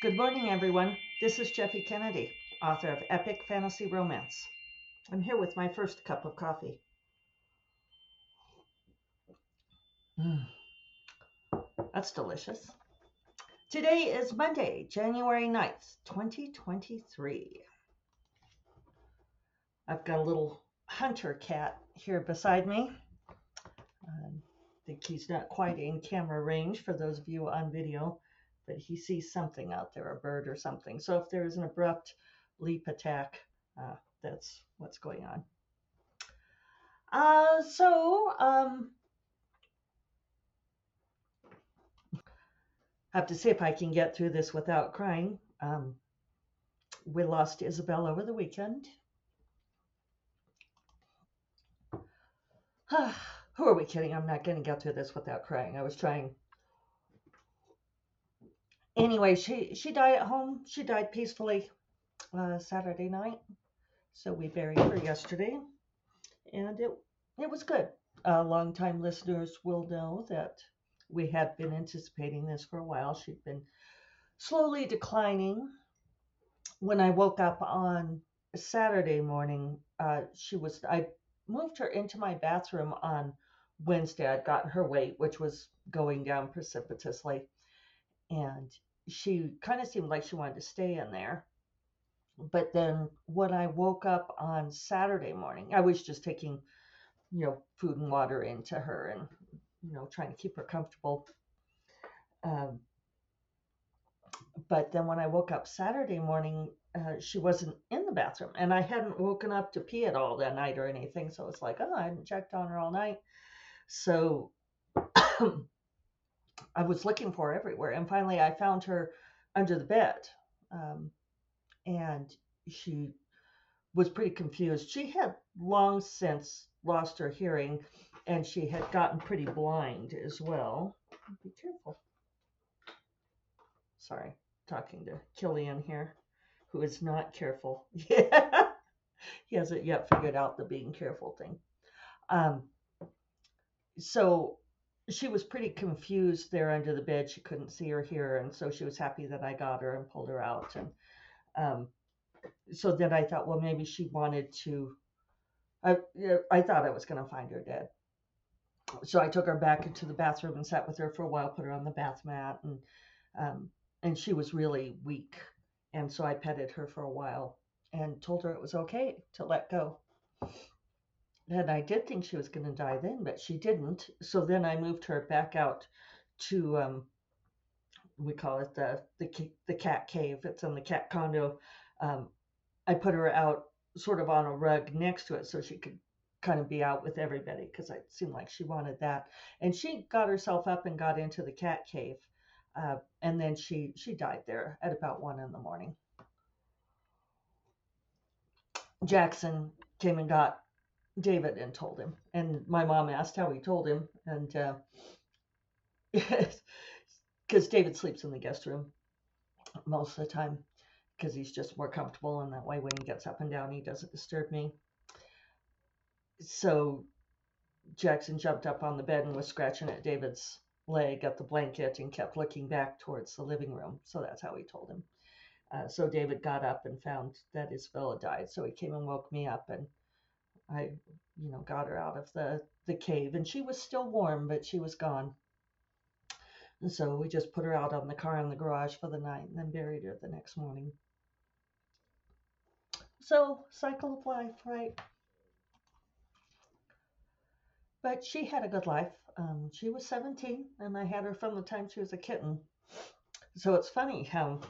Good morning, everyone. This is Jeffe Kennedy, author of Epic Fantasy Romance. I'm here with my first cup of coffee. Mm, that's delicious. Today is Monday, January 9th, 2023. I've got a little hunter cat here beside me. I think he's not quite in camera range for those of you on video but he sees something out there, a bird or something. So if there is an abrupt leap attack, uh, that's what's going on. Uh, so, um, have to see if I can get through this without crying. Um, we lost Isabel over the weekend. Who are we kidding? I'm not going to get through this without crying. I was trying anyway, she she died at home. She died peacefully uh, Saturday night. So we buried her yesterday, and it it was good. Uh, longtime listeners will know that we had been anticipating this for a while. She'd been slowly declining. When I woke up on Saturday morning, uh, she was I moved her into my bathroom on Wednesday. I'd gotten her weight, which was going down precipitously, and she kind of seemed like she wanted to stay in there. But then when I woke up on Saturday morning, I was just taking, you know, food and water into her and, you know, trying to keep her comfortable. Um, but then when I woke up Saturday morning, uh, she wasn't in the bathroom, and I hadn't woken up to pee at all that night or anything. So it's like, oh, I hadn't checked on her all night. So I was looking for everywhere, and finally I found her under the bed, um, and she was pretty confused. She had long since lost her hearing, and she had gotten pretty blind as well. Be careful. Sorry, talking to Killian here, who is not careful. Yeah, he hasn't yet figured out the being careful thing. Um, so she was pretty confused there under the bed. She couldn't see or hear, and so she was happy that I got her and pulled her out. And um, so then I thought, well, maybe she wanted to. I I thought I was going to find her dead. So I took her back into the bathroom and sat with her for a while, put her on the bath mat, and um, and she was really weak, and so I petted her for a while and told her it was okay to let go and I did think she was going to die then, but she didn't. So then I moved her back out to um, we call it the the the cat cave. It's in the cat condo. Um, I put her out sort of on a rug next to it so she could kind of be out with everybody because it seemed like she wanted that. And she got herself up and got into the cat cave, uh, and then she she died there at about one in the morning. Jackson came and got David and told him. And my mom asked how he told him, and because uh, David sleeps in the guest room most of the time because he's just more comfortable, and that way when he gets up and down, he doesn't disturb me. So Jackson jumped up on the bed and was scratching at David's leg at the blanket and kept looking back towards the living room. So that's how he told him. Uh, so David got up and found that his Isabella died. So he came and woke me up and I, you know, got her out of the, the cave and she was still warm, but she was gone. And so we just put her out on the car in the garage for the night and then buried her the next morning. So, cycle of life, right? But she had a good life. Um, she was 17, and I had her from the time she was a kitten. So it's funny how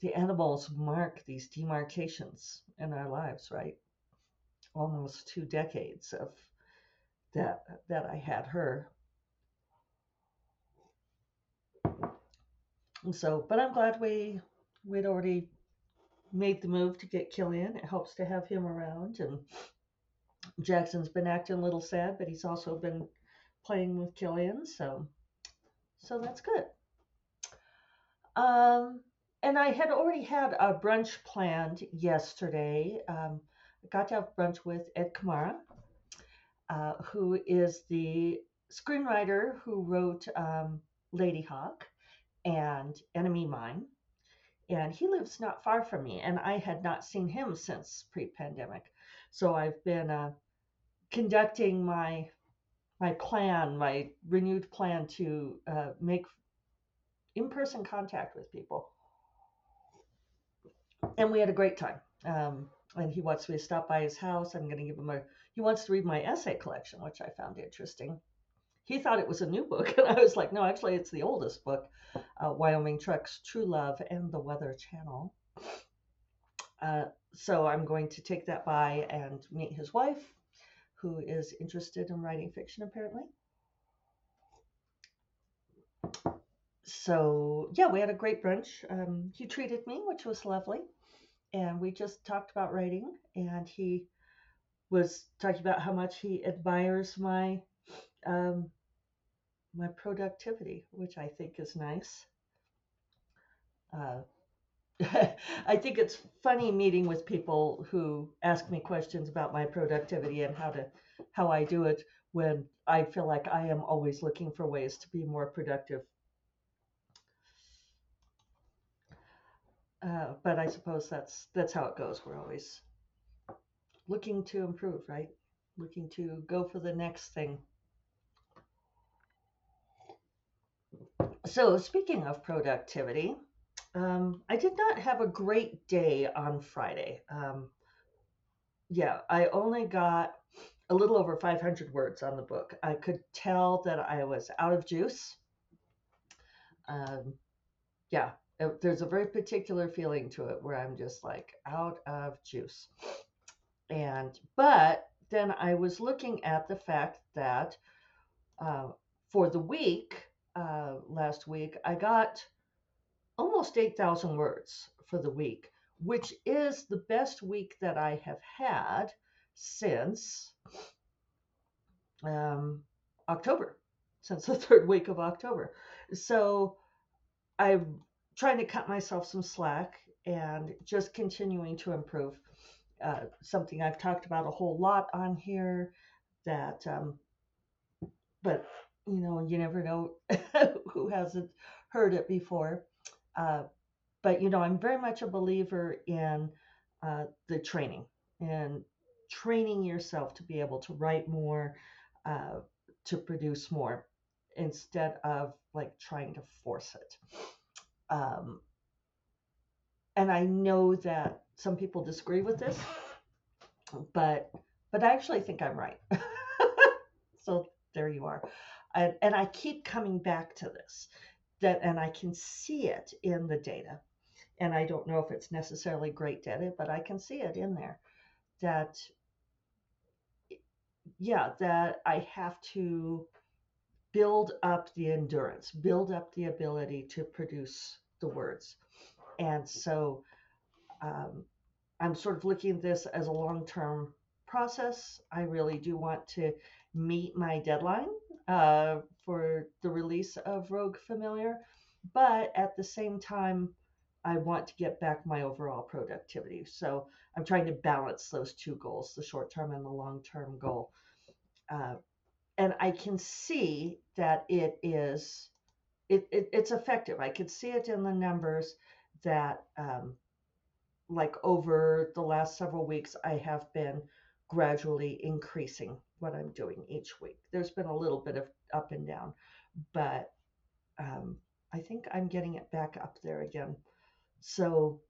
the animals mark these demarcations in our lives, right? Almost two decades of that that I had her. And so, but I'm glad we we'd already made the move to get Killian. It helps to have him around. And Jackson's been acting a little sad, but he's also been playing with Killian, so so that's good. Um, and I had already had a brunch planned yesterday. Um, got to have brunch with Ed Khmara, uh, who is the screenwriter who wrote um, Ladyhawke and Enemy Mine. and he lives not far from me, and I had not seen him since pre-pandemic. So I've been uh, conducting my my plan, my renewed plan to uh, make in-person contact with people, and we had a great time. Um, and he wants me to stop by his house. I'm going to give him a. He wants to read my essay collection, which I found interesting. He thought it was a new book, and I was like, no, actually, it's the oldest book, uh, Wyoming Trucks, True Love, and the Weather Channel. Uh, so I'm going to take that by and meet his wife, who is interested in writing fiction, apparently. So yeah, we had a great brunch. Um, he treated me, which was lovely and we just talked about writing and he was talking about how much he admires my um, my productivity which i think is nice. Uh, i think it's funny meeting with people who ask me questions about my productivity and how to how i do it when i feel like i am always looking for ways to be more productive Uh, but I suppose that's that's how it goes. We're always looking to improve, right? Looking to go for the next thing. So speaking of productivity, um, I did not have a great day on Friday. Um, yeah, I only got a little over 500 words on the book. I could tell that I was out of juice. Um, yeah, uh, there's a very particular feeling to it where I'm just like out of juice. And, but then I was looking at the fact that uh, for the week, uh, last week, I got almost 8,000 words for the week, which is the best week that I have had since um, October, since the third week of October. So I've trying to cut myself some slack and just continuing to improve. Uh, something I've talked about a whole lot on here that, um, but you know, you never know who hasn't heard it before. Uh, but you know, I'm very much a believer in uh, the training and training yourself to be able to write more, uh, to produce more, instead of like trying to force it. Um, and I know that some people disagree with this, but but I actually think I'm right. so there you are. And, and I keep coming back to this that and I can see it in the data. And I don't know if it's necessarily great data, but I can see it in there that yeah, that I have to build up the endurance, build up the ability to produce the words. And so um, I'm sort of looking at this as a long term process. I really do want to meet my deadline uh, for the release of Rogue Familiar, but at the same time, I want to get back my overall productivity. So I'm trying to balance those two goals the short term and the long term goal. Uh, and I can see that it is it, it, it's effective. I could see it in the numbers that, um, like over the last several weeks, I have been gradually increasing what I'm doing each week. There's been a little bit of up and down, but um, I think I'm getting it back up there again. So,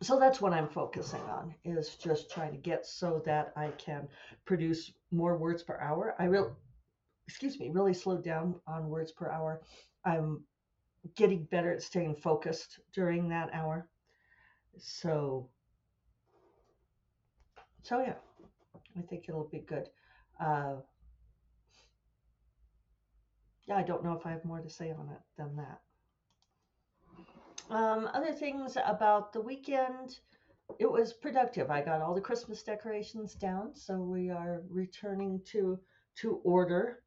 so that's what I'm focusing on is just trying to get so that I can produce more words per hour. I really excuse me, really slowed down on words per hour. I'm getting better at staying focused during that hour. So, so yeah, I think it'll be good. Uh, yeah, I don't know if I have more to say on it than that. Um, other things about the weekend, it was productive. I got all the Christmas decorations down, so we are returning to to order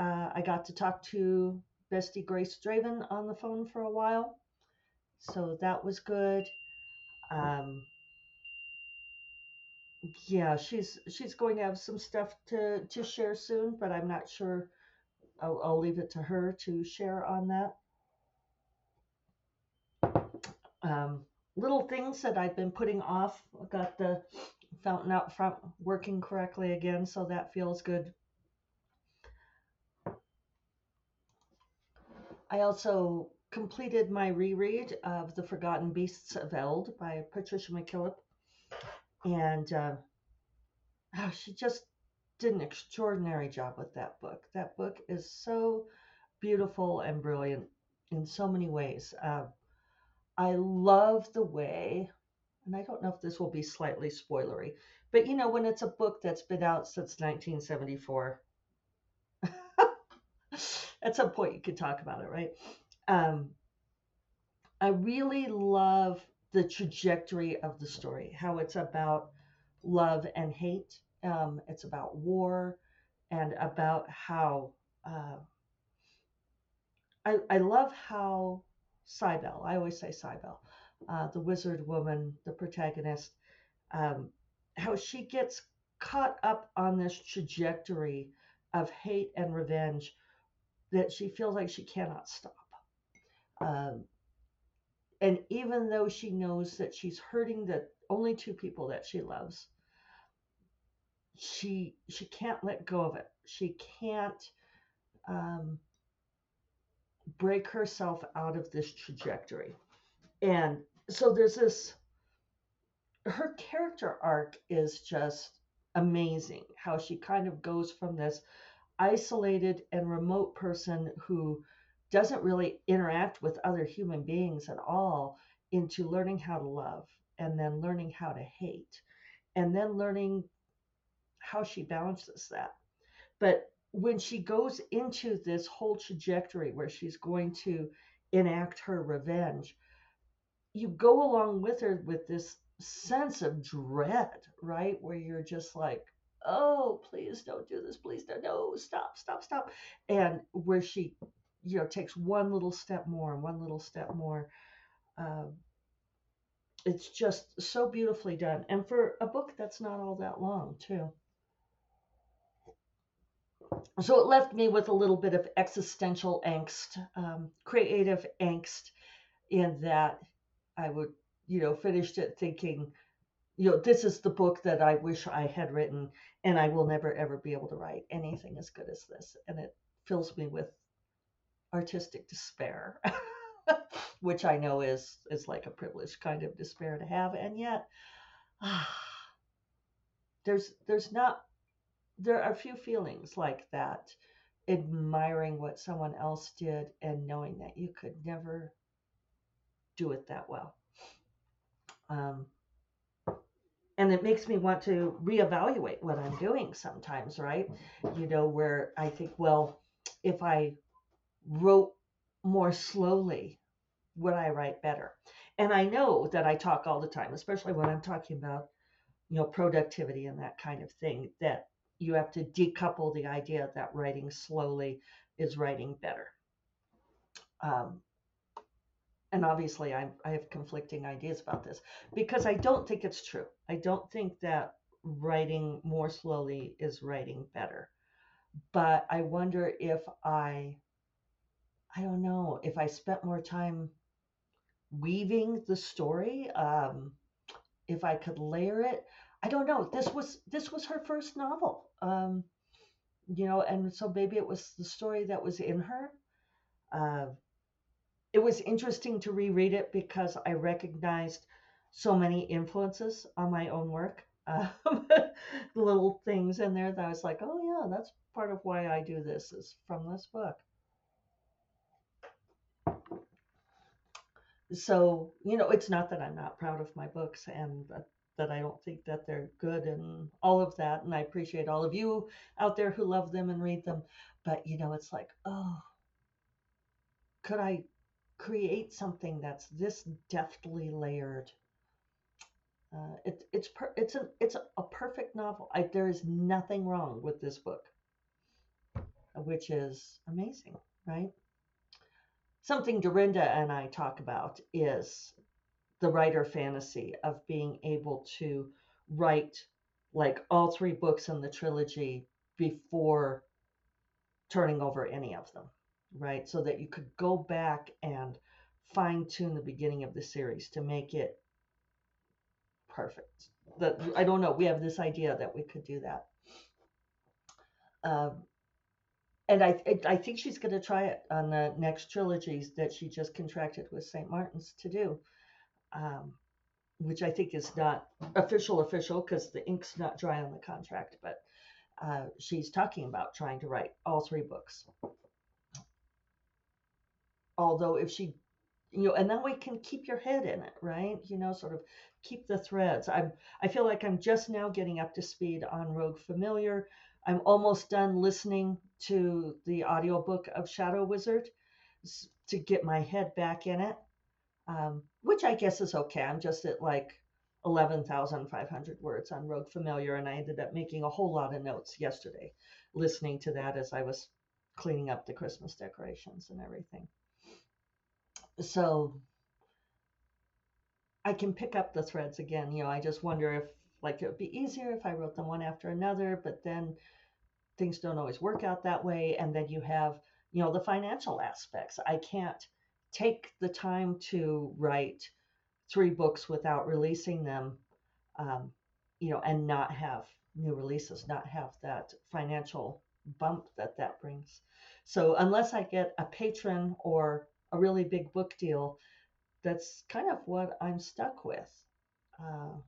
uh, I got to talk to Bestie Grace Draven on the phone for a while, so that was good. Um, yeah, she's she's going to have some stuff to to share soon, but I'm not sure. I'll, I'll leave it to her to share on that. Um, little things that I've been putting off. I got the fountain out front working correctly again, so that feels good. I also completed my reread of The Forgotten Beasts of Eld by Patricia McKillip. And uh, oh, she just did an extraordinary job with that book. That book is so beautiful and brilliant in so many ways. Uh, I love the way, and I don't know if this will be slightly spoilery, but you know, when it's a book that's been out since 1974, at some point you could talk about it, right? Um, I really love the trajectory of the story, how it's about love and hate. Um, it's about war and about how uh, I, I love how Cybele, I always say Cybele, uh, the wizard woman, the protagonist, um, how she gets caught up on this trajectory of hate and revenge that she feels like she cannot stop. Um, and even though she knows that she's hurting the only two people that she loves, she she can't let go of it. She can't um, break herself out of this trajectory. And so there's this. Her character arc is just amazing. How she kind of goes from this isolated and remote person who doesn't really interact with other human beings at all into learning how to love and then learning how to hate and then learning how she balances that. But when she goes into this whole trajectory where she's going to enact her revenge, you go along with her with this sense of dread, right? Where you're just like, oh, please don't do this. Please don't. No, stop, stop, stop. And where she you know takes one little step more and one little step more um, it's just so beautifully done and for a book that's not all that long too so it left me with a little bit of existential angst um, creative angst in that i would you know finished it thinking you know this is the book that i wish i had written and i will never ever be able to write anything as good as this. And it fills me with artistic despair, which I know is is like a privileged kind of despair to have, and yet ah, there's there's not there are a few feelings like that, admiring what someone else did and knowing that you could never do it that well. Um, and it makes me want to reevaluate what I'm doing sometimes, right? You know, where I think, well, if I wrote more slowly, would I write better? And I know that I talk all the time, especially when I'm talking about, you know, productivity and that kind of thing, that you have to decouple the idea that writing slowly is writing better. Um, and obviously I, I have conflicting ideas about this because I don't think it's true. I don't think that writing more slowly is writing better. But I wonder if I I don't know if I spent more time weaving the story, um, if I could layer it. I don't know. This was this was her first novel, um, you know, and so maybe it was the story that was in her. Uh, it was interesting to reread it because I recognized so many influences on my own work. Um, little things in there that I was like, oh yeah, that's part of why I do this is from this book. so you know it's not that i'm not proud of my books and that, i don't think that they're good and all of that and i appreciate all of you out there who love them and read them but you know it's like oh could i create something that's this deftly layered? Uh, it, it's per, it's a it's a perfect novel. I, there is nothing wrong with this book which is amazing right? Something Darynda and I talk about is the writer fantasy of being able to write like all three books in the trilogy before turning over any of them, right? So that you could go back and fine tune the beginning of the series to make it perfect. That I don't know. We have this idea that we could do that. Um, and I, I think she's going to try it on the next trilogies that she just contracted with St. Martin's to do, um, which I think is not official official because the ink's not dry on the contract, but uh, she's talking about trying to write all three books. Although if she, you know, and then we can keep your head in it, right? You know, sort of keep the threads. I'm, I feel like I'm just now getting up to speed on Rogue Familiar. I'm almost done listening to the audiobook of Shadow Wizard to get my head back in it, um, which I guess is okay. I'm just at like 11,500 words on Rogue Familiar, and I ended up making a whole lot of notes yesterday listening to that as I was cleaning up the Christmas decorations and everything. So I can pick up the threads again. You know, I just wonder if like it would be easier if I wrote them one after another, but then things don't always work out that way. And then you have, you know, the financial aspects. I can't take the time to write three books without releasing them, um, you know, and not have new releases, not have that financial bump that that brings. So unless I get a patron or a really big book deal, that's kind of what I'm stuck with. Uh,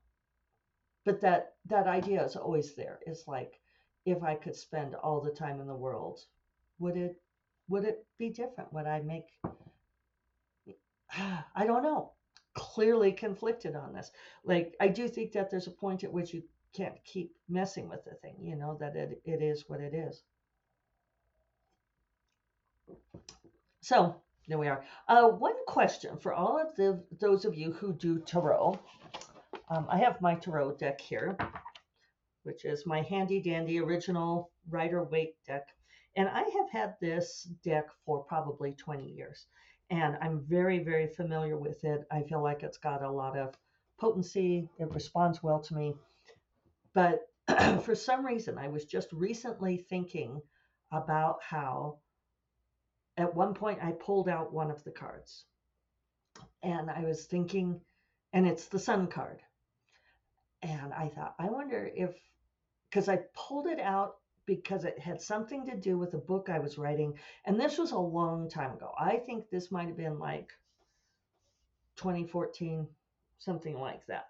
but that that idea is always there. It's like if I could spend all the time in the world, would it would it be different? Would I make I don't know. Clearly conflicted on this. Like I do think that there's a point at which you can't keep messing with the thing, you know, that it, it is what it is. So there we are. Uh, one question for all of the those of you who do tarot. Um, I have my tarot deck here, which is my handy dandy original Rider Waite deck. And I have had this deck for probably 20 years. And I'm very, very familiar with it. I feel like it's got a lot of potency. It responds well to me. But for some reason, I was just recently thinking about how at one point I pulled out one of the cards. And I was thinking, and it's the sun card. And I thought, I wonder if, because I pulled it out because it had something to do with a book I was writing. And this was a long time ago. I think this might have been like 2014, something like that.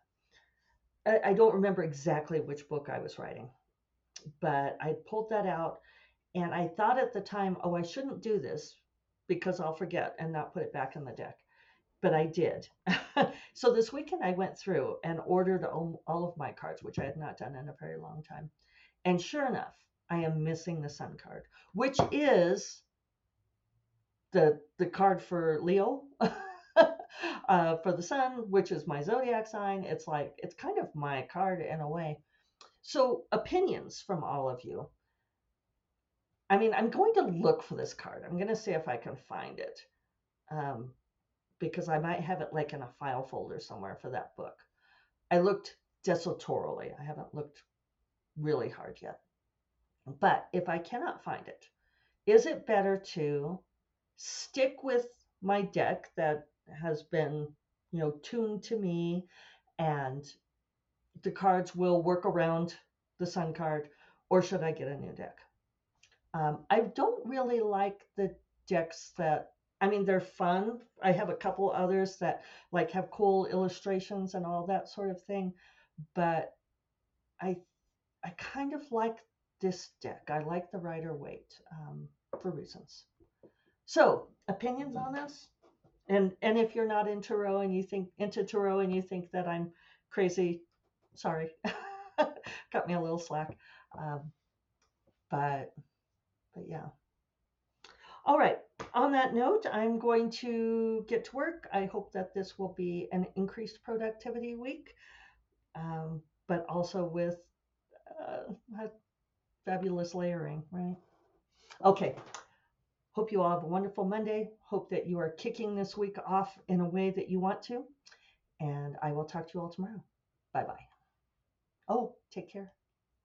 I, I don't remember exactly which book I was writing, but I pulled that out. And I thought at the time, oh, I shouldn't do this because I'll forget and not put it back in the deck but I did. so this weekend I went through and ordered all, all, of my cards, which I had not done in a very long time. And sure enough, I am missing the sun card, which is the the card for Leo. uh, for the sun, which is my zodiac sign, it's like it's kind of my card in a way. So opinions from all of you. I mean, I'm going to look for this card. I'm going to see if I can find it. Um, because I might have it like in a file folder somewhere for that book. I looked desultorily. I haven't looked really hard yet. But if I cannot find it, is it better to stick with my deck that has been, you know, tuned to me and the cards will work around the sun card, or should I get a new deck? Um, I don't really like the decks that I mean, they're fun. I have a couple others that like have cool illustrations and all that sort of thing, but I I kind of like this deck. I like the Rider Waite um, for reasons. So, opinions on this? And and if you're not into tarot and you think into tarot and you think that I'm crazy, sorry, cut me a little slack. Um, but but yeah. All right. On that note, I'm going to get to work. I hope that this will be an increased productivity week, um, but also with uh, fabulous layering, right? Okay. Hope you all have a wonderful Monday. Hope that you are kicking this week off in a way that you want to. And I will talk to you all tomorrow. Bye bye. Oh, take care.